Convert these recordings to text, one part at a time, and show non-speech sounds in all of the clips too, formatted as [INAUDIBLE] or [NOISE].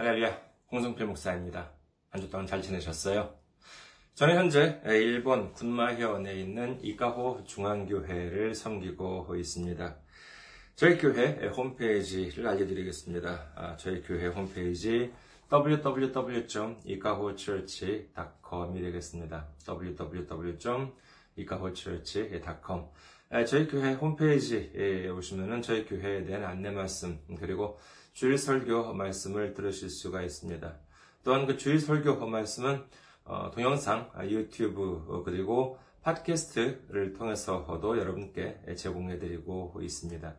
할렐루야, 홍성필 목사입니다. 한 주 동안 잘 지내셨어요? 저는 현재 일본 군마현에 있는 이카호 중앙교회를 섬기고 있습니다. 저희 교회 홈페이지를 알려드리겠습니다. 아, 저희 교회 홈페이지 www.ikahochurch.com이 되겠습니다. www.ikahochurch.com 저희 교회 홈페이지에 오시면은 저희 교회에 대한 안내 말씀 그리고 주일 설교 말씀을 들으실 수가 있습니다. 또한 그 주일 설교 말씀은 어, 동영상, 아, 유튜브 어, 그리고 팟캐스트를 통해서도 여러분께 제공해드리고 있습니다.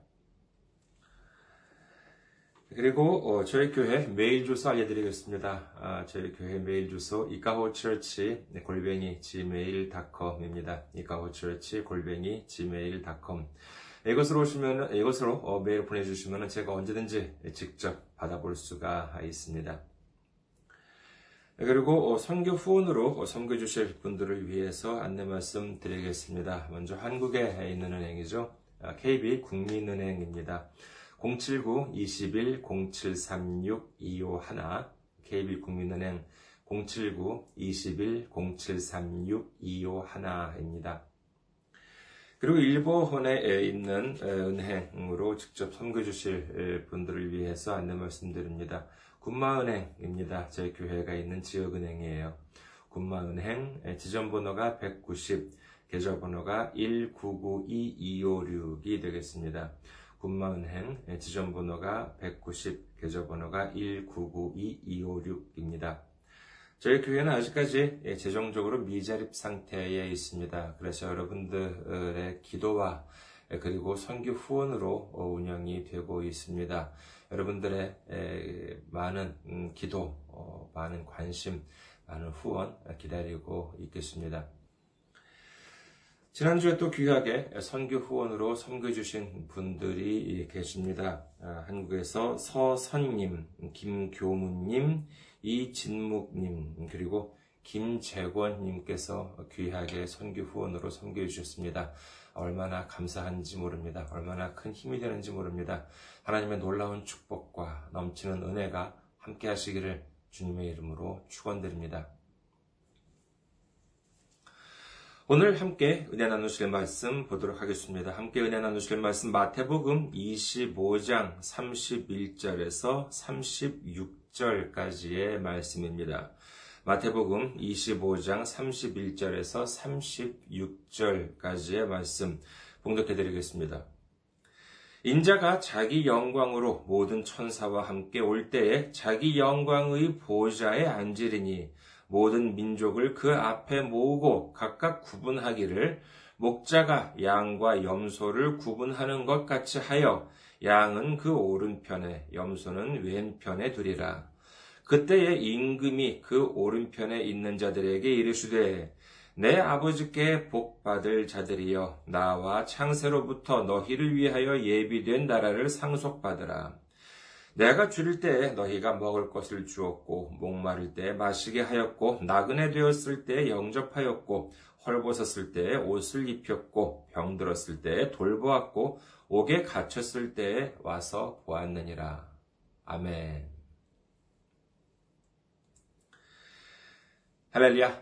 그리고 어, 저희 교회 메일 주소 알려드리겠습니다. 아, 저희 교회 메일 주소 이카호처치 골뱅이 gmail.com입니다. 이카호처치 골뱅이 gmail.com 이것으로 오시면 이것으로 어, 메일 보내주시면 제가 언제든지 직접 받아볼 수가 있습니다. 그리고 어, 선교 후원으로 섬겨 주실 분들을 위해서 안내 말씀 드리겠습니다. 먼저 한국에 있는 은행이죠. KB 국민은행입니다. 079-21-0736-251 KB 국민은행 079-21-0736-251입니다. 그리고 일본에 있는 은행으로 직접 섬겨주실 분들을 위해서 안내 말씀드립니다. 군마은행입니다. 저희 교회가 있는 지역은행이에요. 군마은행 지점번호가 190, 계좌번호가 1992256이 되겠습니다. 군마은행 지점번호가 190, 계좌번호가 1992256입니다. 저희 교회는 아직까지 재정적으로 미자립 상태에 있습니다. 그래서 여러분들의 기도와 그리고 선교 후원으로 운영이 되고 있습니다. 여러분들의 많은 음, 기도, 어, 많은 관심, 많은 후원 기다리고 있겠습니다. 지난주에 또 귀하게 선교 후원으로 섬겨주신 분들이 계십니다. 아, 한국에서 서선님, 김교문님, 이진묵님, 그리고 김재권님께서 귀하게 선교 후원으로 섬겨주셨습니다. 얼마나 감사한지 모릅니다. 얼마나 큰 힘이 되는지 모릅니다. 하나님의 놀라운 축복과 넘치는 은혜가 함께 하시기를 주님의 이름으로 축원드립니다. 오늘 함께 은혜 나누실 말씀 보도록 하겠습니다. 함께 은혜 나누실 말씀 마태복음 25장 31절에서 36절까지의 말씀입니다. 마태복음 25장 31절에서 36절까지의 말씀 봉독해 드리겠습니다. 인자가 자기 영광으로 모든 천사와 함께 올 때에 자기 영광의 보좌에 앉으리니 모든 민족을 그 앞에 모으고 각각 구분하기를 목자가 양과 염소를 구분하는 것 같이 하여 양은 그 오른편에 염소는 왼편에 두리라. 그때에 임금이 그 오른편에 있는 자들에게 이르시되 내 아버지께 복 받을 자들이여 나와 창세로부터 너희를 위하여 예비된 나라를 상속받으라. 내가 줄일 때 너희가 먹을 것을 주었고 목마를 때 마시게 하였고 나그네 되었을 때 영접하였고 헐벗었을 때 옷을 입혔고 병들었을 때 돌보았고 옥에 갇혔을 때 와서 보았느니라. 아멘. 할렐루야.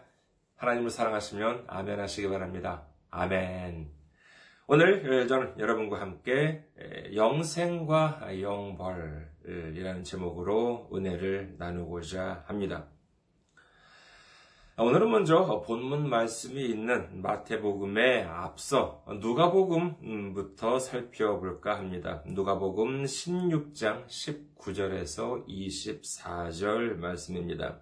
하나님을 사랑하시면 아멘 하시기 바랍니다. 아멘. 오늘 저는 여러분과 함께 영생과 영벌 이라는 제목으로 은혜를 나누고자 합니다. 오늘은 먼저 본문 말씀이 있는 마태복음에 앞서 누가복음부터 살펴볼까 합니다. 누가복음 16장 19절에서 24절 말씀입니다.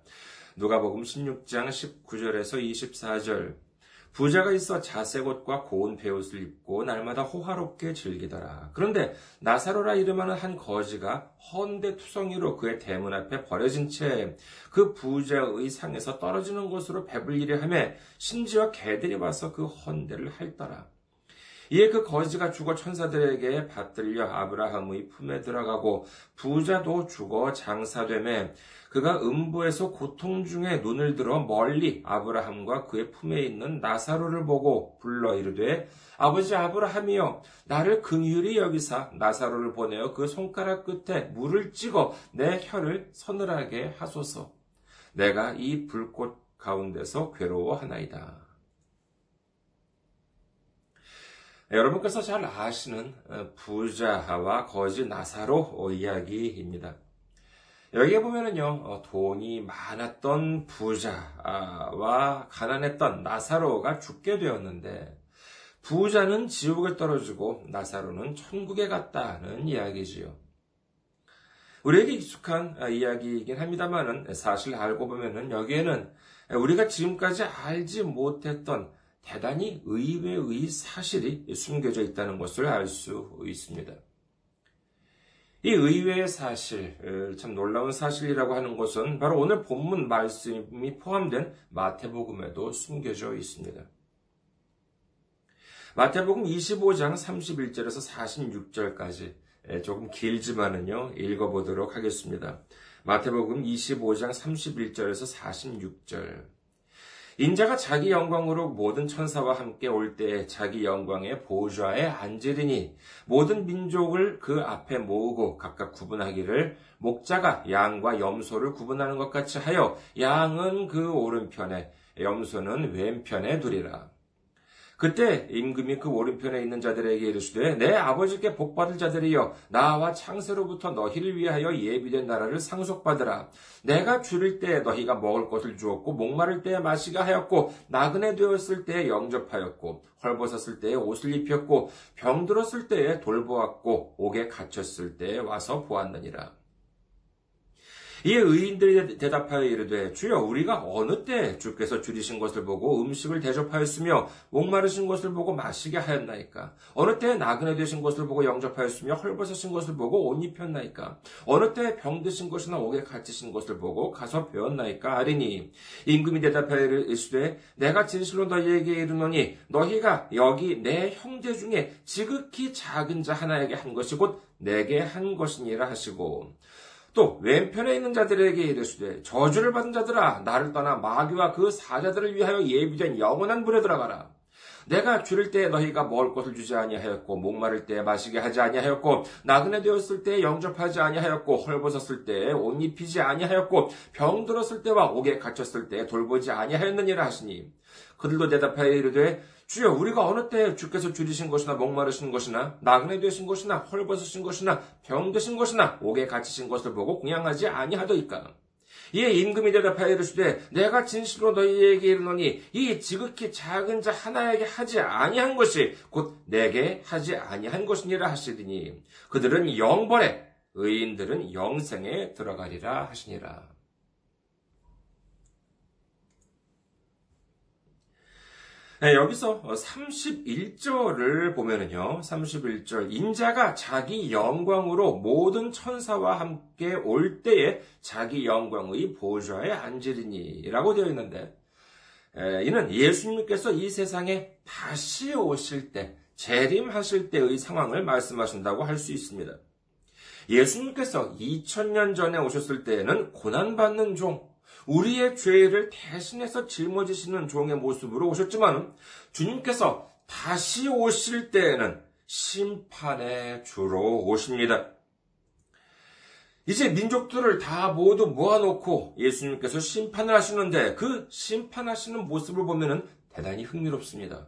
누가복음 16장 19절에서 24절 부자가 있어 자색 옷과 고운 베옷을 입고 날마다 호화롭게 즐기더라. 그런데 나사로라 이름하는 한 거지가 헌데 투성이로 그의 대문 앞에 버려진 채 그 부자의 상에서 떨어지는 곳으로 배불리려 하며 심지어 개들이 와서 그 헌데를 핥더라. 이에 그 거지가 죽어 천사들에게 받들려 아브라함의 품에 들어가고 부자도 죽어 장사되매 그가 음부에서 고통 중에 눈을 들어 멀리 아브라함과 그의 품에 있는 나사로를 보고 불러 이르되 아버지 아브라함이여 나를 긍휼히 여기사 나사로를 보내어 그 손가락 끝에 물을 찍어 내 혀를 서늘하게 하소서 내가 이 불꽃 가운데서 괴로워하나이다. 여러분께서 잘 아시는 어, 부자와 거지 나사로 이야기입니다. 여기에 보면은요, 어, 돈이 많았던 부자와 가난했던 나사로가 죽게 되었는데, 부자는 지옥에 떨어지고 나사로는 천국에 갔다는 이야기지요. 우리에게 익숙한 아, 이야기이긴 합니다만은 사실 알고 보면은 여기에는 우리가 지금까지 알지 못했던 대단히 의외의 사실이 숨겨져 있다는 것을 알 수 있습니다. 이 의외의 사실, 참 놀라운 사실이라고 하는 것은 바로 오늘 본문 말씀이 포함된 마태복음에도 숨겨져 있습니다. 마태복음 25장 31절에서 46절까지 조금 길지만은요, 읽어보도록 하겠습니다. 마태복음 25장 31절에서 46절. 인자가 자기 영광으로 모든 천사와 함께 올 때에 자기 영광의 보좌에 앉으리니 모든 민족을 그 앞에 모으고 각각 구분하기를 목자가 양과 염소를 구분하는 것 같이 하여 양은 그 오른편에 염소는 왼편에 두리라. 그때 임금이 그 오른편에 있는 자들에게 이르시되 내 아버지께 복받을 자들이여 나와 창세로부터 너희를 위하여 예비된 나라를 상속받으라. 내가 줄일 때 너희가 먹을 것을 주었고 목마를 때 마시게 하였고 나그네 되었을 때 영접하였고 헐벗었을 때 옷을 입혔고 병들었을 때에 돌보았고 옥에 갇혔을 때 와서 보았느니라 이에 의인들이 대답하여 이르되 주여 우리가 어느 때 주께서 줄이신 것을 보고 음식을 대접하였으며 목마르신 것을 보고 마시게 하였나이까? 어느 때 나그네 되신 것을 보고 영접하였으며 헐벗으신 것을 보고 옷 입혔나이까? 어느 때 병드신 것이나 옥에 갇히신 것을 보고 가서 배웠나이까? 아리니. 임금이 대답하여 이르되 내가 진실로 너희에게 이르노니 너희가 여기 내 형제 중에 지극히 작은 자 하나에게 한 것이 곧 내게 한 것이니라 하시고 또 왼편에 있는 자들에게 이르시되 저주를 받은 자들아 나를 떠나 마귀와 그 사자들을 위하여 예비된 영원한 불에 들어가라. 내가 줄일 때 너희가 먹을 것을 주지 아니하였고 목마를 때 마시게 하지 아니하였고 나그네 되었을 때 영접하지 아니하였고 헐벗었을 때옷 입히지 아니하였고 병들었을 때와 옥에 갇혔을 때 돌보지 아니하였느니라 하시니 그들도 대답하여 이르되 주여 우리가 어느 때 주께서 줄이신 것이나 목마르신 것이나 나그네 되신 것이나 헐벗으신 것이나 병드신 것이나 옥에 갇히신 것을 보고 공양하지 아니하더이까 이에 임금이 대답하여 이르시되 내가 진실로 너희에게 이르노니 이 지극히 작은 자 하나에게 하지 아니한 것이 곧 내게 하지 아니한 것이니라 하시더니 그들은 영벌에 의인들은 영생에 들어가리라 하시니라. 네, 여기서 31절을 보면은요, 31절, 인자가 자기 영광으로 모든 천사와 함께 올 때에 자기 영광의 보좌에 앉으리니, 라고 되어 있는데, 이는 예수님께서 이 세상에 다시 오실 때, 재림하실 때의 상황을 말씀하신다고 할 수 있습니다. 예수님께서 2000년 전에 오셨을 때에는 고난받는 종, 우리의 죄를 대신해서 짊어지시는 종의 모습으로 오셨지만 주님께서 다시 오실 때에는 심판의 주로 오십니다. 이제 민족들을 다 모두 모아놓고 예수님께서 심판을 하시는데 그 심판하시는 모습을 보면 대단히 흥미롭습니다.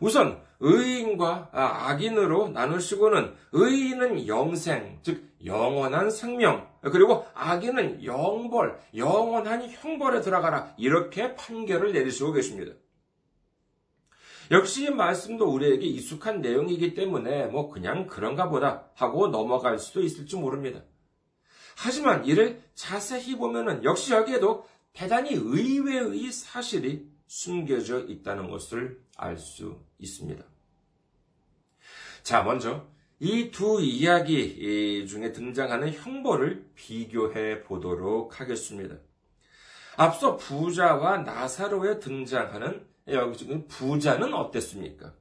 우선 의인과 아, 악인으로 나누시고는 의인은 영생, 즉 영원한 생명, 그리고 악인은 영벌, 영원한 형벌에 들어가라 이렇게 판결을 내리시고 계십니다. 역시 이 말씀도 우리에게 익숙한 내용이기 때문에 뭐 그냥 그런가 보다 하고 넘어갈 수도 있을지 모릅니다. 하지만 이를 자세히 보면은 역시 여기에도 대단히 의외의 사실이 숨겨져 있다는 것을 알 수 있습니다. 자, 먼저 이 두 이야기 중에 등장하는 형벌을 비교해 보도록 하겠습니다. 앞서 부자와 나사로에 등장하는 여기 지금 부자는 어땠습니까?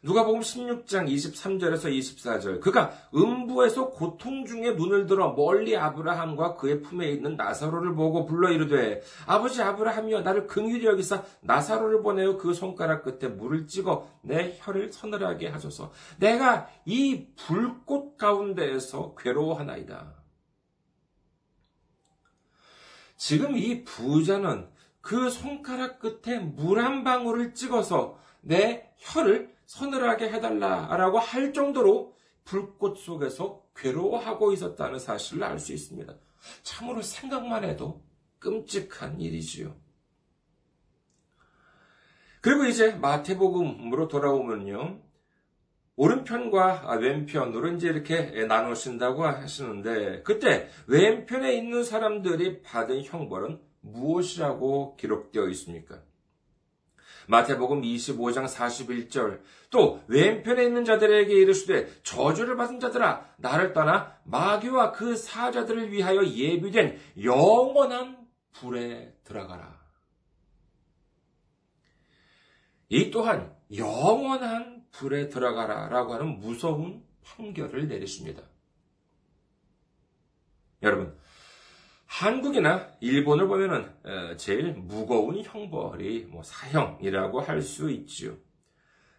누가복음 16장 23절에서 24절. 그가 음부에서 고통 중에 눈을 들어 멀리 아브라함과 그의 품에 있는 나사로를 보고 불러 이르되 아버지 아브라함이여 나를 긍휼히 여기사 나사로를 보내어 그 손가락 끝에 물을 찍어 내 혀를 서늘하게 하소서. 내가 이 불꽃 가운데에서 괴로워하나이다. 지금 이 부자는 그 손가락 끝에 물 한 방울을 찍어서 내 혀를 서늘하게 해달라라고 할 정도로 불꽃 속에서 괴로워하고 있었다는 사실을 알 수 있습니다. 참으로 생각만 해도 끔찍한 일이지요. 그리고 이제 마태복음으로 돌아오면요. 오른편과 왼편으로 이제 이렇게 나누신다고 하시는데, 그때 왼편에 있는 사람들이 받은 형벌은 무엇이라고 기록되어 있습니까? 마태복음 25장 41절 또 왼편에 있는 자들에게 이르시되 저주를 받은 자들아 나를 떠나 마귀와 그 사자들을 위하여 예비된 영원한 불에 들어가라. 이 또한 영원한 불에 들어가라 라고 하는 무서운 판결을 내리십니다. 여러분, 한국이나 일본을 보면은 제일 무거운 형벌이 뭐 사형이라고 할 수 있지요.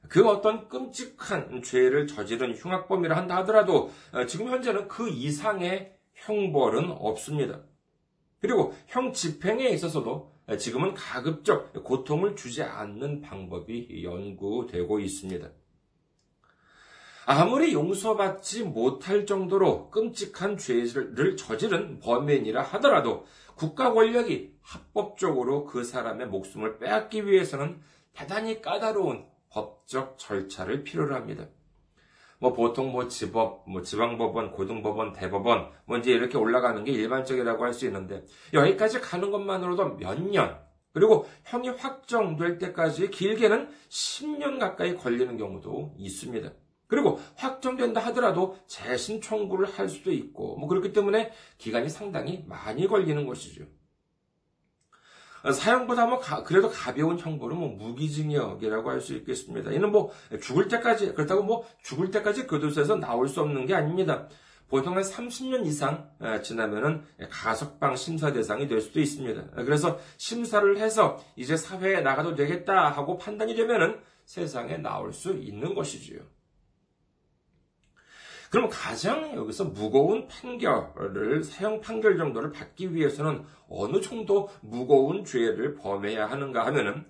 그 어떤 끔찍한 죄를 저지른 흉악범이라 한다 하더라도 지금 현재는 그 이상의 형벌은 없습니다. 그리고 형 집행에 있어서도 지금은 가급적 고통을 주지 않는 방법이 연구되고 있습니다. 아무리 용서받지 못할 정도로 끔찍한 죄를 저지른 범인이라 하더라도 국가 권력이 합법적으로 그 사람의 목숨을 빼앗기 위해서는 대단히 까다로운 법적 절차를 필요로 합니다. 뭐 보통 뭐 지법, 뭐 지방법원, 고등법원, 대법원, 뭐 이제 이렇게 올라가는 게 일반적이라고 할 수 있는데 여기까지 가는 것만으로도 몇 년, 그리고 형이 확정될 때까지 길게는 10년 가까이 걸리는 경우도 있습니다. 그리고 확정된다 하더라도 재심 청구를 할 수도 있고, 뭐 그렇기 때문에 기간이 상당히 많이 걸리는 것이죠. 사형보다 뭐 가, 그래도 가벼운 형벌은 뭐 무기징역이라고 할 수 있겠습니다. 이는 뭐 죽을 때까지 그렇다고 뭐 죽을 때까지 교도소에서 나올 수 없는 게 아닙니다. 보통 한 30년 이상 지나면은 가석방 심사 대상이 될 수도 있습니다. 그래서 심사를 해서 이제 사회에 나가도 되겠다 하고 판단이 되면은 세상에 나올 수 있는 것이지요. 그럼 가장 여기서 무거운 판결을, 사형 판결 정도를 받기 위해서는 어느 정도 무거운 죄를 범해야 하는가 하면은,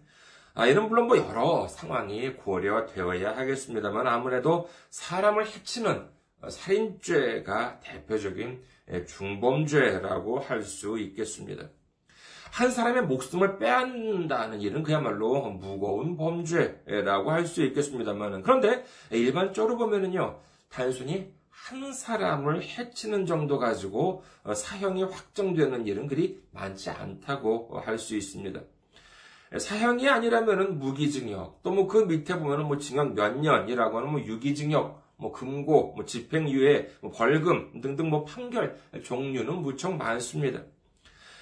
아, 이는 물론 뭐 여러 상황이 고려되어야 하겠습니다만 아무래도 사람을 해치는 살인죄가 대표적인 중범죄라고 할 수 있겠습니다. 한 사람의 목숨을 빼앗는다는 일은 그야말로 무거운 범죄라고 할 수 있겠습니다만 그런데 일반적으로 보면은요 단순히 한 사람을 해치는 정도 가지고 어, 사형이 확정되는 일은 그리 많지 않다고 할 수 있습니다. 사형이 아니라면은 무기징역, 또 뭐 그 밑에 보면은 뭐 징역 몇 년이라고 하는 뭐 유기징역, 뭐 금고, 뭐 집행유예, 뭐 벌금 등등 뭐 판결 종류는 무척 많습니다.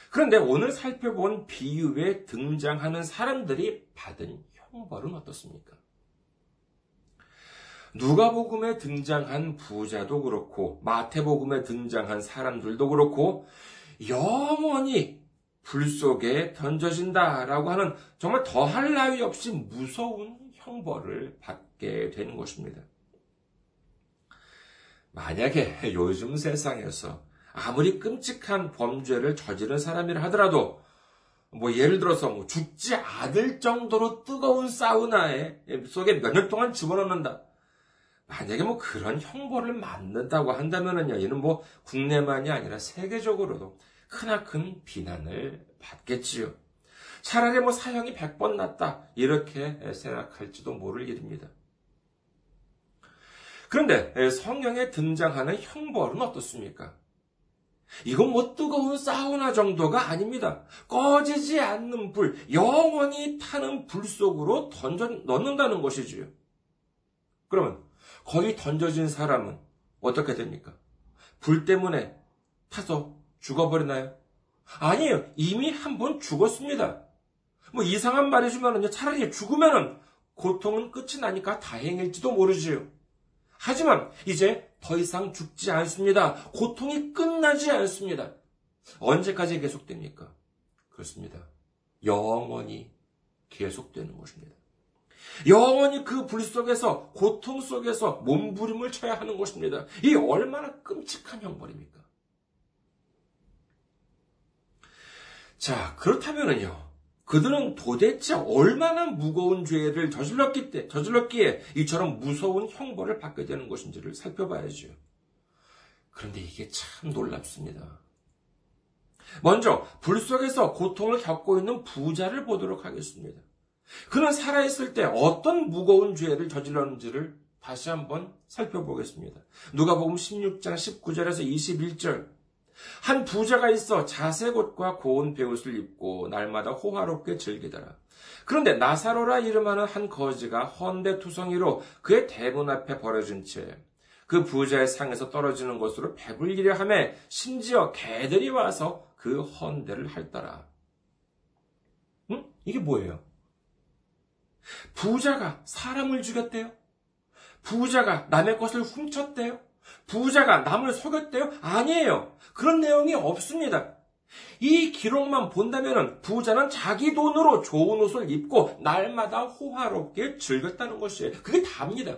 그런데 오늘 살펴본 비유에 등장하는 사람들이 받은 형벌은 어떻습니까? 누가복음에 등장한 부자도 그렇고 마태복음에 등장한 사람들도 그렇고 영원히 불 속에 던져진다라고 하는 정말 더할 나위 없이 무서운 형벌을 받게 되는 것입니다. 만약에 요즘 세상에서 아무리 끔찍한 범죄를 저지른 사람이라 하더라도 뭐 예를 들어서 뭐 죽지 않을 정도로 뜨거운 사우나에 속에 몇 년 동안 집어넣는다. 만약에 뭐 그런 형벌을 맞는다고 한다면은요, 이는 뭐 국내만이 아니라 세계적으로도 크나큰 비난을 받겠지요. 차라리 뭐 사형이 100번 낫다, 이렇게 생각할지도 모를 일입니다. 그런데 성경에 등장하는 형벌은 어떻습니까? 이건 뭐 뜨거운 사우나 정도가 아닙니다. 꺼지지 않는 불, 영원히 타는 불 속으로 던져 넣는다는 것이지요. 그러면 거기 던져진 사람은 어떻게 됩니까? 불 때문에 타서 죽어버리나요? 아니에요. 이미 한 번 죽었습니다. 뭐 이상한 말 해주면은 차라리 죽으면은 고통은 끝이 나니까 다행일지도 모르지요. 하지만 이제 더 이상 죽지 않습니다. 고통이 끝나지 않습니다. 언제까지 계속됩니까? 그렇습니다. 영원히 계속되는 것입니다. 영원히 그 불 속에서, 고통 속에서 몸부림을 쳐야 하는 것입니다. 이 얼마나 끔찍한 형벌입니까? 자, 그렇다면은요. 그들은 도대체 얼마나 무거운 죄를 저질렀기 때, 저질렀기에 이처럼 무서운 형벌을 받게 되는 것인지를 살펴봐야죠. 그런데 이게 참 놀랍습니다. 먼저 불 속에서 고통을 겪고 있는 부자를 보도록 하겠습니다. 그는 살아있을 때 어떤 무거운 죄를 저질렀는지를 다시 한번 살펴보겠습니다. 누가복음 16장 19절에서 21절. 한 부자가 있어 자색 옷과 고운 베옷을 입고 날마다 호화롭게 즐기더라. 그런데 나사로라 이름하는 한 거지가 헌데 투성이로 그의 대문 앞에 버려진 채 그 부자의 상에서 떨어지는 것으로 배불리려 함에 심지어 개들이 와서 그 헌대를 할더라. 응? 이게 뭐예요? 부자가 사람을 죽였대요? 부자가 남의 것을 훔쳤대요? 부자가 남을 속였대요? 아니에요. 그런 내용이 없습니다. 이 기록만 본다면 부자는 자기 돈으로 좋은 옷을 입고 날마다 호화롭게 즐겼다는 것이에요. 그게 답니다.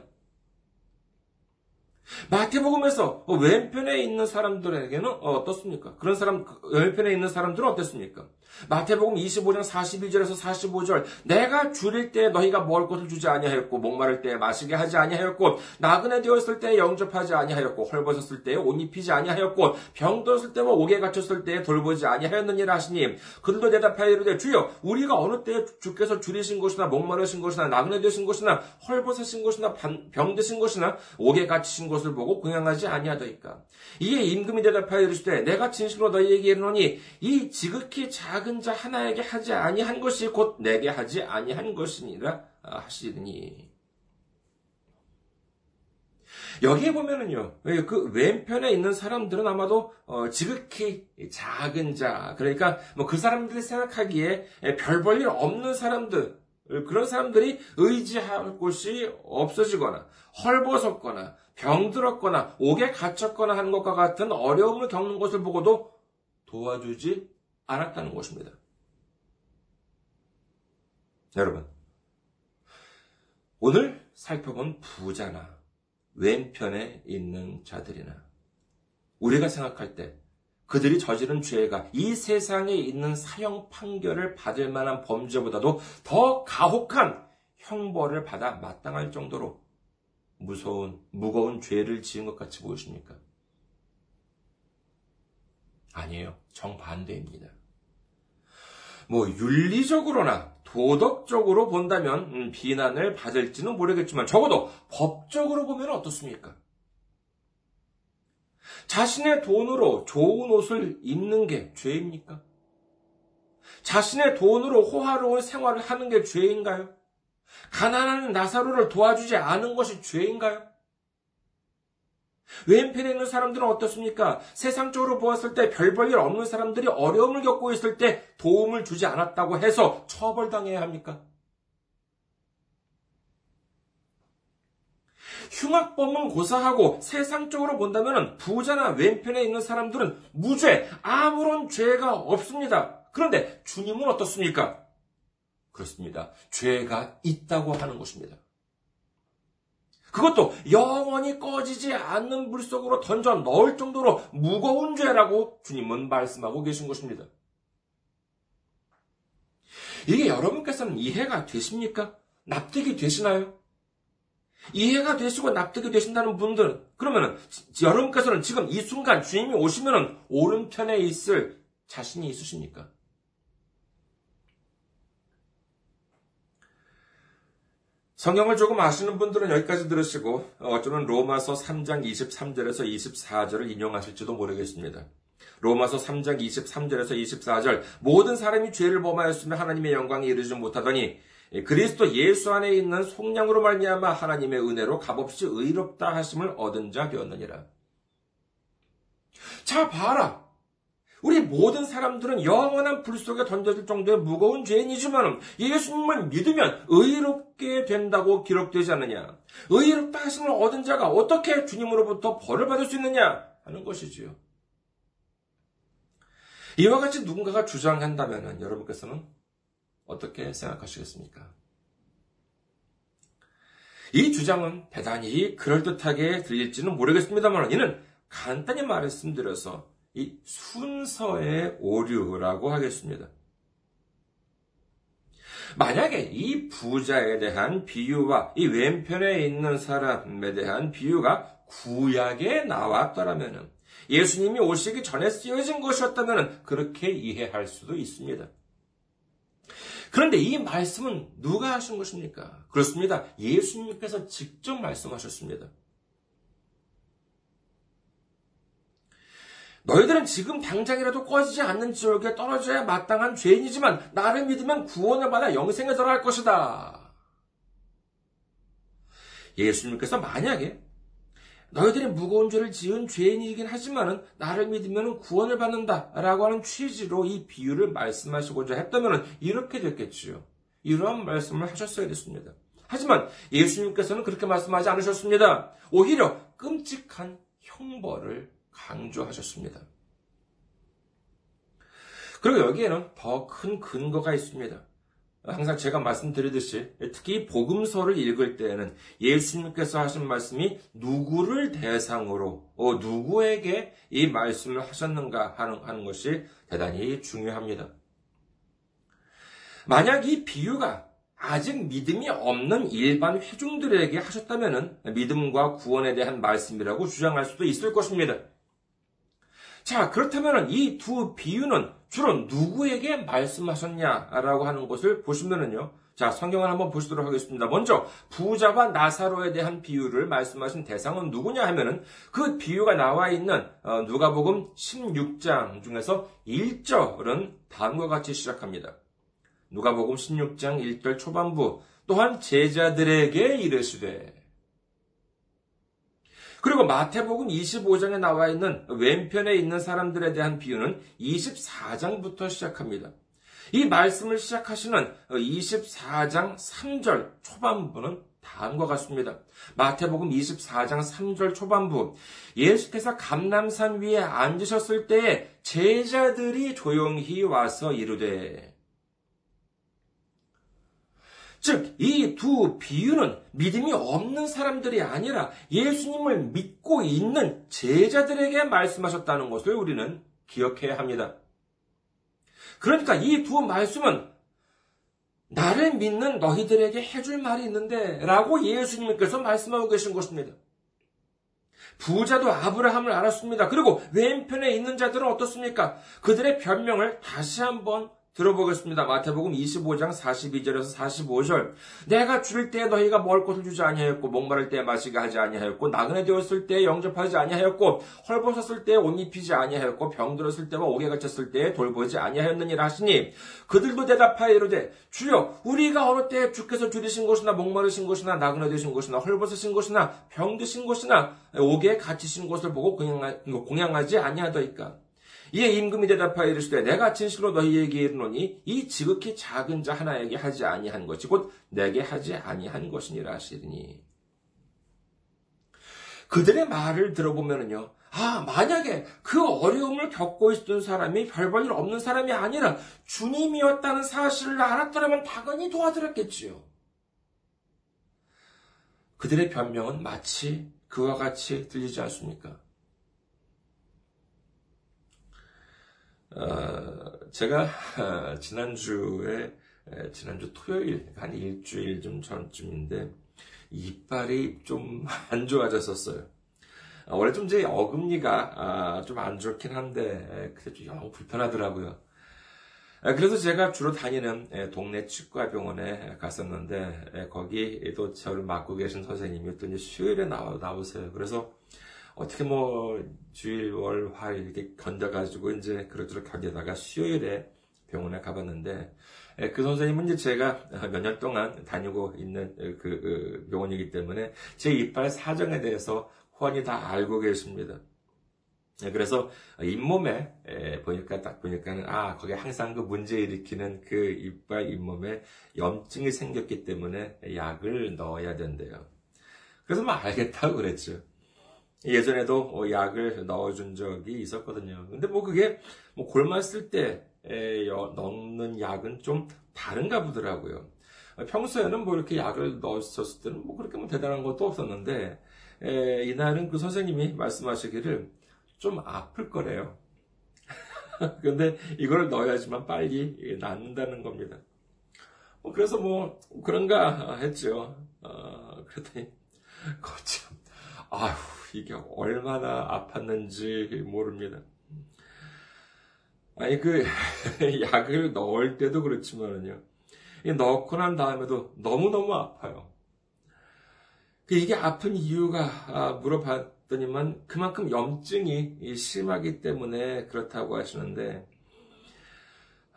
마태복음에서 왼편에 있는 사람들에게는 어떻습니까? 그런 사람, 왼편에 있는 사람들은 어땠습니까? 마태복음 25장 42절에서 45절 내가 줄일 때 너희가 먹을 것을 주지 아니하였고 목마를 때 마시게 하지 아니하였고 나그네 되었을 때 영접하지 아니하였고 헐벗었을 때 옷 입히지 아니하였고 병들었을 때와 옥에 갇혔을 때 돌보지 아니하였느니라 하시니 그들도 대답하여 이르되 주여 우리가 어느 때 주께서 줄이신 것이나 목마르신 것이나 나그네 되신 것이나 헐벗으신 것이나 병드신 것이나 옥에 갇히신 것을 보고 공양하지 아니하더이까. 이에 임금이 대답하여 이르시되 내가 진실로 너희에게 이르노니 이 지극히 작은 자 하나에게 하지 아니한 것이 곧 내게 하지 아니한 것이니라 하시니. 여기에 보면은요, 그 왼편에 있는 사람들은 아마도 어, 지극히 작은 자, 그러니까 뭐 그 사람들이 생각하기에 별 볼일 없는 사람들, 그런 사람들이 의지할 곳이 없어지거나 헐벗었거나 병들었거나 옥에 갇혔거나 하는 것과 같은 어려움을 겪는 것을 보고도 도와주지 않았다는 것입니다. 여러분, 오늘 살펴본 부자나 왼편에 있는 자들이나 우리가 생각할 때 그들이 저지른 죄가 이 세상에 있는 사형 판결을 받을 만한 범죄보다도 더 가혹한 형벌을 받아 마땅할 정도로 무서운, 무거운 죄를 지은 것 같이 보이십니까? 아니에요. 정반대입니다. 뭐 윤리적으로나 도덕적으로 본다면 음, 비난을 받을지는 모르겠지만 적어도 법적으로 보면 어떻습니까? 자신의 돈으로 좋은 옷을 입는 게 죄입니까? 자신의 돈으로 호화로운 생활을 하는 게 죄인가요? 가난한 나사로를 도와주지 않은 것이 죄인가요? 왼편에 있는 사람들은 어떻습니까? 세상적으로 보았을 때 별 볼 일 없는 사람들이 어려움을 겪고 있을 때 도움을 주지 않았다고 해서 처벌당해야 합니까? 흉악범은 고사하고 세상적으로 본다면 부자나 왼편에 있는 사람들은 무죄, 아무런 죄가 없습니다. 그런데 주님은 어떻습니까? 그렇습니다. 죄가 있다고 하는 것입니다. 그것도 영원히 꺼지지 않는 물 속으로 던져 넣을 정도로 무거운 죄라고 주님은 말씀하고 계신 것입니다. 이게 여러분께서는 이해가 되십니까? 납득이 되시나요? 이해가 되시고 납득이 되신다는 분들, 그러면은 여러분께서는 지금 이 순간 주님이 오시면은 오른편에 있을 자신이 있으십니까? 성경을 조금 아시는 분들은 여기까지 들으시고 어쩌면 로마서 3장 23절에서 24절을 인용하실지도 모르겠습니다. 로마서 3장 23절에서 24절 모든 사람이 죄를 범하였으며 하나님의 영광에 이르지 못하더니 그리스도 예수 안에 있는 속량으로 말미암아 하나님의 은혜로 값없이 의롭다 하심을 얻은 자 되었느니라. 자 봐라. 우리 모든 사람들은 영원한 불 속에 던져질 정도의 무거운 죄인이지만 예수님을 믿으면 의롭게 된다고 기록되지 않느냐? 의롭다 하심을 얻은 자가 어떻게 주님으로부터 벌을 받을 수 있느냐? 하는 것이지요. 이와 같이 누군가가 주장한다면 여러분께서는 어떻게 생각하시겠습니까? 이 주장은 대단히 그럴듯하게 들릴지는 모르겠습니다만 이는 간단히 말씀드려서 이 순서의 오류라고 하겠습니다. 만약에 이 부자에 대한 비유와 이 왼편에 있는 사람에 대한 비유가 구약에 나왔더라면 예수님이 오시기 전에 쓰여진 것이었다면 그렇게 이해할 수도 있습니다. 그런데 이 말씀은 누가 하신 것입니까? 그렇습니다. 예수님께서 직접 말씀하셨습니다. 너희들은 지금 당장이라도 꺼지지 않는 지옥에 떨어져야 마땅한 죄인이지만 나를 믿으면 구원을 받아 영생에 들어갈 것이다. 예수님께서 만약에 너희들이 무거운 죄를 지은 죄인이긴 하지만은 나를 믿으면 구원을 받는다라고 하는 취지로 이 비유를 말씀하시고자 했다면 이렇게 됐겠지요. 이러한 말씀을 하셨어야 됐습니다. 하지만 예수님께서는 그렇게 말씀하지 않으셨습니다. 오히려 끔찍한 형벌을 강조하셨습니다. 그리고 여기에는 더 큰 근거가 있습니다. 항상 제가 말씀드리듯이 특히 복음서를 읽을 때에는 예수님께서 하신 말씀이 누구를 대상으로 어, 누구에게 이 말씀을 하셨는가 하는, 하는 것이 대단히 중요합니다. 만약 이 비유가 아직 믿음이 없는 일반 회중들에게 하셨다면 믿음과 구원에 대한 말씀이라고 주장할 수도 있을 것입니다. 자, 그렇다면 이 두 비유는 주로 누구에게 말씀하셨냐라고 하는 것을 보시면은요. 자, 성경을 한번 보시도록 하겠습니다. 먼저 부자와 나사로에 대한 비유를 말씀하신 대상은 누구냐 하면은 그 비유가 나와 있는 어, 누가복음 16장 중에서 1절은 다음과 같이 시작합니다. 누가복음 16장 1절 초반부 또한 제자들에게 이르시되 그리고 마태복음 25장에 나와 있는 왼편에 있는 사람들에 대한 비유는 24장부터 시작합니다. 이 말씀을 시작하시는 24장 3절 초반부는 다음과 같습니다. 마태복음 24장 3절 초반부 예수께서 감남산 위에 앉으셨을 때에 제자들이 조용히 와서 이르되 즉, 이 두 비유는 믿음이 없는 사람들이 아니라 예수님을 믿고 있는 제자들에게 말씀하셨다는 것을 우리는 기억해야 합니다. 그러니까 이 두 말씀은 나를 믿는 너희들에게 해줄 말이 있는데 라고 예수님께서 말씀하고 계신 것입니다. 부자도 아브라함을 알았습니다. 그리고 왼편에 있는 자들은 어떻습니까? 그들의 변명을 다시 한번 들어보겠습니다. 마태복음 25장 42절에서 45절. 내가 줄일 때 너희가 먹을 것을 주지 아니하였고 목마를 때 마시게 하지 아니하였고 나그네 되었을 때 영접하지 아니하였고 헐벗었을 때 옷 입히지 아니하였고 병들었을 때와 옥에 갇혔을 때 돌보지 아니하였느니라 하시니 그들도 대답하여 이르되 주여 우리가 어느 때 주께서 줄이신 것이나 목마르신 것이나 나그네 되신 것이나 헐벗으신 것이나 병드신 것이나 옥에 갇히신 것을 보고 공양하지 아니하더이까 이에 임금이 대답하여 이르시되 내가 진실로 너희에게 이르노니 이 지극히 작은 자 하나에게 하지 아니한 것이 곧 내게 하지 아니한 것이니라 하시더니 그들의 말을 들어보면은요. 아, 만약에 그 어려움을 겪고 있던 사람이 별볼일 없는 사람이 아니라 주님이었다는 사실을 알았더라면 당연히 도와드렸겠지요. 그들의 변명은 마치 그와 같이 들리지 않습니까? 어, 제가 [LAUGHS] 지난주에 지난주 토요일 한 일주일 좀 전쯤인데 이빨이 좀 [LAUGHS] 안 좋아졌었어요. 어, 원래 좀 제 어금니가 아, 좀안 좋긴 한데 좀영 불편하더라고요. 그래서 제가 주로 다니는 동네 치과병원에 갔었는데 거기에도 저를 맡고 계신 선생님이 또 이제 수요일에 나와 나오세요. 그래서 어떻게 뭐 주일, 월, 화일 이렇게 견뎌가지고 이제 그럭저럭 견디다가 수요일에 병원에 가봤는데 예, 그 선생님은 이제 제가 몇 년 동안 다니고 있는 그, 그 병원이기 때문에 제 이빨 사정에 대해서 훤히 다 알고 계십니다. 예, 그래서 잇몸에 예, 보니까 딱 보니까는 아 거기에 항상 그 문제 일으키는 그 이빨 잇몸에 염증이 생겼기 때문에 약을 넣어야 된대요. 그래서 뭐 알겠다고 그랬죠. 예전에도 뭐 약을 넣어준 적이 있었거든요. 근데 뭐 그게 뭐 골맞을 때 넣는 약은 좀 다른가 보더라고요. 평소에는 뭐 이렇게 약을 넣었을 때는 뭐 그렇게 뭐 대단한 것도 없었는데 이날은 그 선생님이 말씀하시기를 좀 아플 거래요. [LAUGHS] 근데 이걸 넣어야지만 빨리 낫는다는 겁니다. 뭐 그래서 뭐 그런가 했죠. 어, 그랬더니 거참 아휴 이게 얼마나 아팠는지 모릅니다. 아니 그 [LAUGHS] 약을 넣을 때도 그렇지만은요. 넣고 난 다음에도 너무너무 아파요. 그 이게 아픈 이유가 아, 물어봤더니만 그만큼 염증이 심하기 때문에 그렇다고 하시는데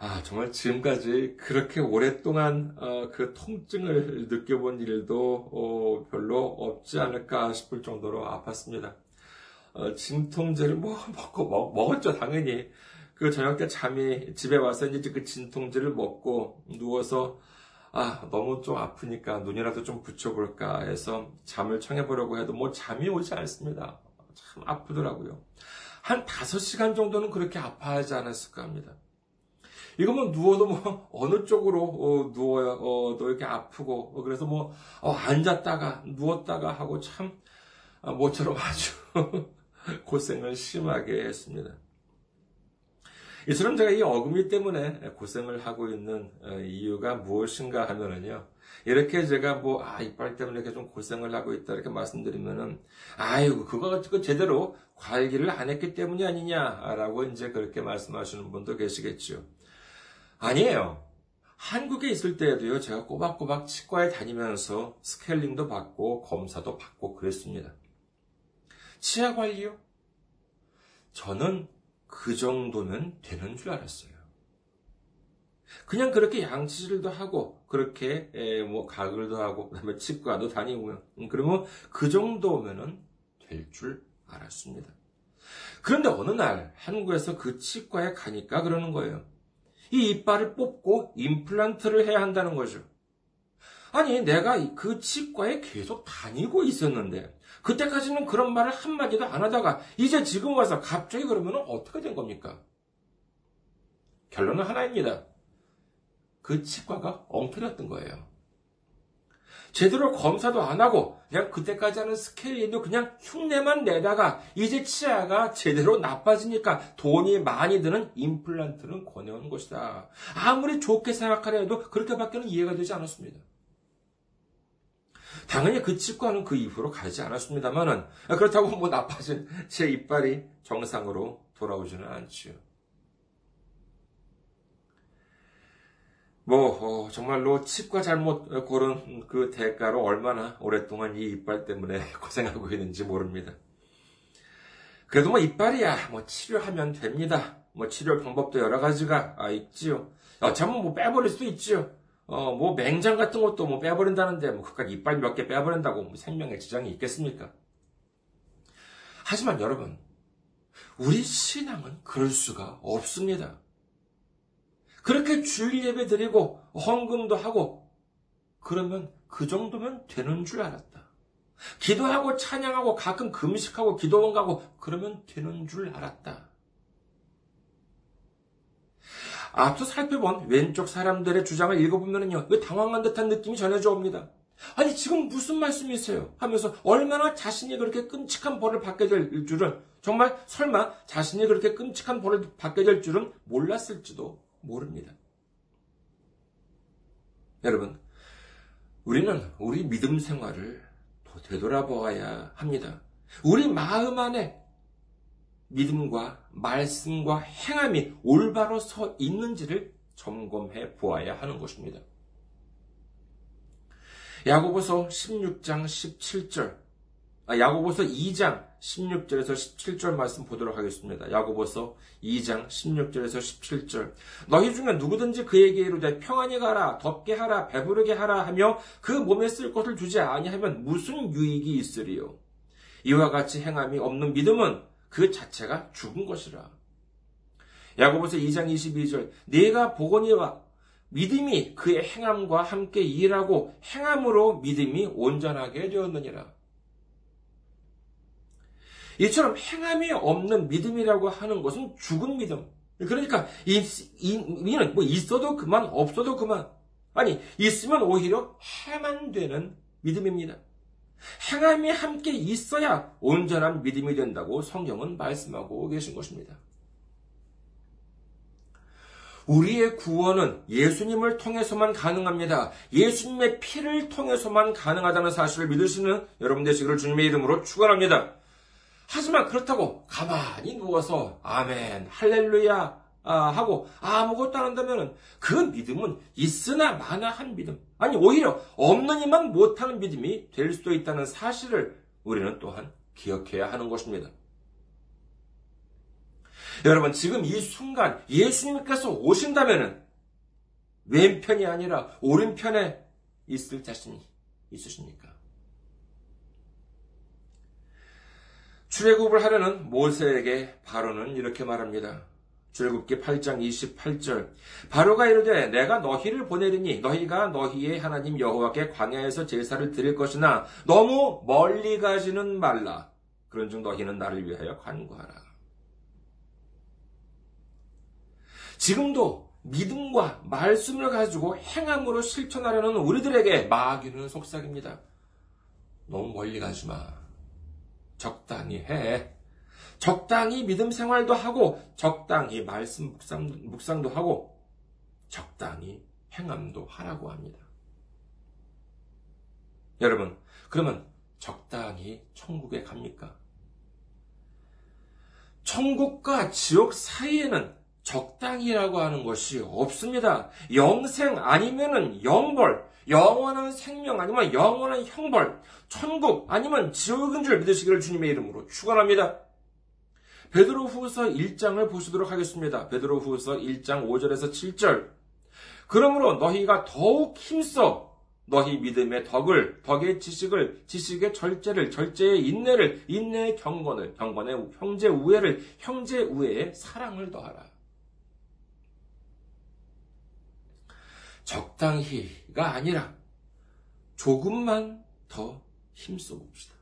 아, 정말 지금까지 그렇게 오랫동안 어, 그 통증을 느껴본 일도 어, 별로 없지 않을까 싶을 정도로 아팠습니다. 어, 진통제를 뭐 먹고 먹, 먹었죠 당연히 그 저녁 때 잠이 집에 와서 이제 그 진통제를 먹고 누워서 아 너무 좀 아프니까 눈이라도 좀 붙여볼까 해서 잠을 청해보려고 해도 뭐 잠이 오지 않습니다. 참 아프더라고요. 한 5시간 정도는 그렇게 아파하지 않았을까 합니다. 이거면 누워도 뭐 [LAUGHS] 어느 쪽으로 어, 누워야 어, 또 이렇게 아프고 어, 그래서 뭐 어, 앉았다가 누웠다가 하고 참 아, 모처럼 [LAUGHS] 아주 고생을 심하게 했습니다. 이처럼 제가 이 어금니 때문에 고생을 하고 있는 어, 이유가 무엇인가 하면은요. 이렇게 제가 뭐, 아, 이빨 때문에 이렇게 좀 고생을 하고 있다, 이렇게 말씀드리면은, 아이고, 그거 제대로 관리를 안 했기 때문이 아니냐라고 이제 그렇게 말씀하시는 분도 계시겠죠. 아니에요. 한국에 있을 때에도요, 제가 꼬박꼬박 치과에 다니면서 스케일링도 받고 검사도 받고 그랬습니다. 치아 관리요? 저는 그 정도면 되는 줄 알았어요. 그냥 그렇게 양치질도 하고, 그렇게, 뭐, 가글도 하고, 그 다음에 치과도 다니고, 음, 그러면 그 정도면은 될 줄 알았습니다. 그런데 어느 날, 한국에서 그 치과에 가니까 그러는 거예요. 이 이빨을 뽑고 임플란트를 해야 한다는 거죠. 아니, 내가 그 치과에 계속 다니고 있었는데, 그때까지는 그런 말을 한마디도 안 하다가, 이제 지금 와서 갑자기 그러면 어떻게 된 겁니까? 결론은 하나입니다. 그 치과가 엉터렸던 거예요. 제대로 검사도 안 하고 그냥 그때까지 하는 스케일링도 그냥 흉내만 내다가 이제 치아가 제대로 나빠지니까 돈이 많이 드는 임플란트는 권해오는 것이다. 아무리 좋게 생각하려 해도 그렇게밖에는 이해가 되지 않았습니다. 당연히 그 치과는 그 이후로 가지 않았습니다만은 그렇다고 뭐 나빠진 제 이빨이 정상으로 돌아오지는 않지요. 뭐 어, 정말로 치과 잘못 고른 그 대가로 얼마나 오랫동안 이 이빨 때문에 [LAUGHS] 고생하고 있는지 모릅니다. 그래도 뭐 이빨이야 뭐 치료하면 됩니다. 뭐 치료 방법도 여러 가지가 아, 있지요. 어차피 뭐 빼버릴 수도 있지요. 어, 뭐 맹장 같은 것도 뭐 빼버린다는데 뭐 그깟 이빨 몇 개 빼버린다고 뭐 생명에 지장이 있겠습니까? 하지만 여러분, 우리 신앙은 그럴 수가 없습니다. 그렇게 주일 예배 드리고 헌금도 하고 그러면 그 정도면 되는 줄 알았다. 기도하고 찬양하고 가끔 금식하고 기도원 가고 그러면 되는 줄 알았다. 앞서 살펴본 왼쪽 사람들의 주장을 읽어보면요. 왜 당황한 듯한 느낌이 전해져 옵니다. 아니, 지금 무슨 말씀이세요? 하면서 얼마나 자신이 그렇게 끔찍한 벌을 받게 될 줄은, 정말 설마 자신이 그렇게 끔찍한 벌을 받게 될 줄은 몰랐을지도 모릅니다. 여러분, 우리는 우리 믿음 생활을 되돌아보아야 합니다. 우리 마음 안에 믿음과 말씀과 행함이 올바로 서 있는지를 점검해 보아야 하는 것입니다. 야고보서 16장 17절 아, 야고보서 2장 16절에서 17절 말씀 보도록 하겠습니다. 야고보서 2장 16절에서 17절. 너희 중에 누구든지 그에게 이르되 평안히 가라, 덥게 하라, 배부르게 하라 하며 그 몸에 쓸 것을 주지 아니하면 무슨 유익이 있으리요? 이와 같이 행함이 없는 믿음은 그 자체가 죽은 것이라. 야고보서 2장 22절 네가 보거니와 믿음이 그의 행함과 함께 일하고 행함으로 믿음이 온전하게 되었느니라. 이처럼 행함이 없는 믿음이라고 하는 것은 죽은 믿음. 그러니까 이, 이, 이는 뭐 있어도 그만 없어도 그만. 아니 있으면 오히려 해만 되는 믿음입니다. 행함이 함께 있어야 온전한 믿음이 된다고 성경은 말씀하고 계신 것입니다. 우리의 구원은 예수님을 통해서만 가능합니다. 예수님의 피를 통해서만 가능하다는 사실을 믿으시는 여러분 되시기를 주님의 이름으로 축원합니다. 하지만 그렇다고 가만히 누워서 아멘, 할렐루야 아, 하고 아무것도 안 한다면 그 믿음은 있으나 마나 한 믿음. 아니 오히려 없는 이만 못하는 믿음이 될 수도 있다는 사실을 우리는 또한 기억해야 하는 것입니다. 여러분, 지금 이 순간 예수님께서 오신다면 왼편이 아니라 오른편에 있을 자신이 있으십니까? 출애굽을 하려는 모세에게 바로는 이렇게 말합니다. 출애굽기 8장 28절 바로가 이르되 내가 너희를 보내리니 너희가 너희의 하나님 여호와께 광야에서 제사를 드릴 것이나 너무 멀리 가지는 말라. 그런즉 너희는 나를 위하여 간구하라. 지금도 믿음과 말씀을 가지고 행함으로 실천하려는 우리들에게 마귀는 속삭입니다. 너무 멀리 가지 마. 적당히 해. 적당히 믿음 생활도 하고, 적당히 말씀 묵상, 묵상 도 하고, 적당히 행함도 하라고 합니다. 여러분, 그러면 적당히 천국에 갑니까? 천국과 지옥 사이에는 적당이라고 하는 것이 없습니다. 영생 아니면은 영벌, 영원한 생명 아니면 영원한 형벌, 천국 아니면 지옥인 줄 믿으시기를 주님의 이름으로 축원합니다. 베드로 후서 1장을 보시도록 하겠습니다. 베드로 후서 1장 5절에서 7절. 그러므로 너희가 더욱 힘써 너희 믿음의 덕을, 덕의 지식을, 지식의 절제를, 절제의 인내를, 인내의 경건을, 경건의 형제 우애를, 형제 우애의 사랑을 더하라. 적당히가 아니라 조금만 더 힘써 봅시다.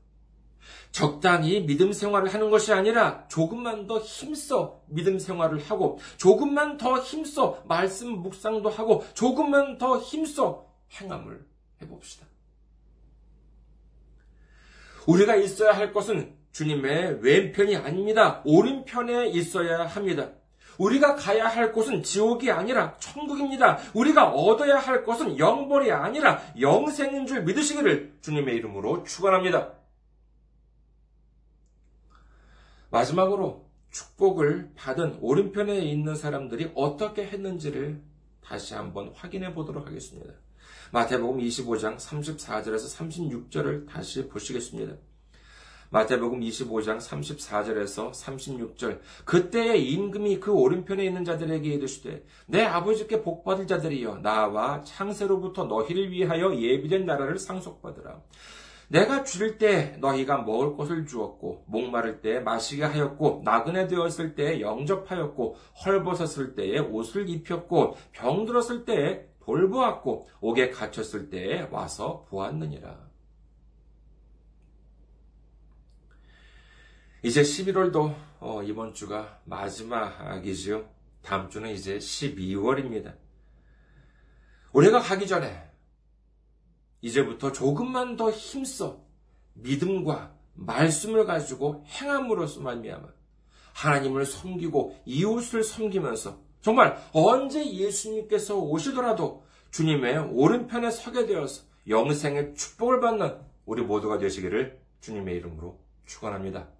적당히 믿음 생활을 하는 것이 아니라 조금만 더 힘써 믿음 생활을 하고 조금만 더 힘써 말씀 묵상도 하고 조금만 더 힘써 행함을 해봅시다. 우리가 있어야 할 것은 주님의 왼편이 아닙니다. 오른편에 있어야 합니다. 우리가 가야 할 곳은 지옥이 아니라 천국입니다. 우리가 얻어야 할 것은 영벌이 아니라 영생인 줄 믿으시기를 주님의 이름으로 축원합니다. 마지막으로 축복을 받은 오른편에 있는 사람들이 어떻게 했는지를 다시 한번 확인해 보도록 하겠습니다. 마태복음 25장 34절에서 36절을 다시 보시겠습니다. 마태복음 25장 34절에서 36절 그때의 임금이 그 오른편에 있는 자들에게 이르시되 내 아버지께 복받을 자들이여 나와 창세로부터 너희를 위하여 예비된 나라를 상속받으라 내가 줄일 때 너희가 먹을 것을 주었고 목마를 때 마시게 하였고 나그네 되었을 때 영접하였고 헐벗었을 때에 옷을 입혔고 병들었을 때에 돌보았고 옥에 갇혔을 때에 와서 보았느니라. 이제 11월도 어, 이번 주가 마지막이지요. 다음 주는 이제 12월입니다. 올해가 가기 전에 이제부터 조금만 더 힘써 믿음과 말씀을 가지고 행함으로써 말미암아 하나님을 섬기고 이웃을 섬기면서 정말 언제 예수님께서 오시더라도 주님의 오른편에 서게 되어서 영생의 축복을 받는 우리 모두가 되시기를 주님의 이름으로 축원합니다.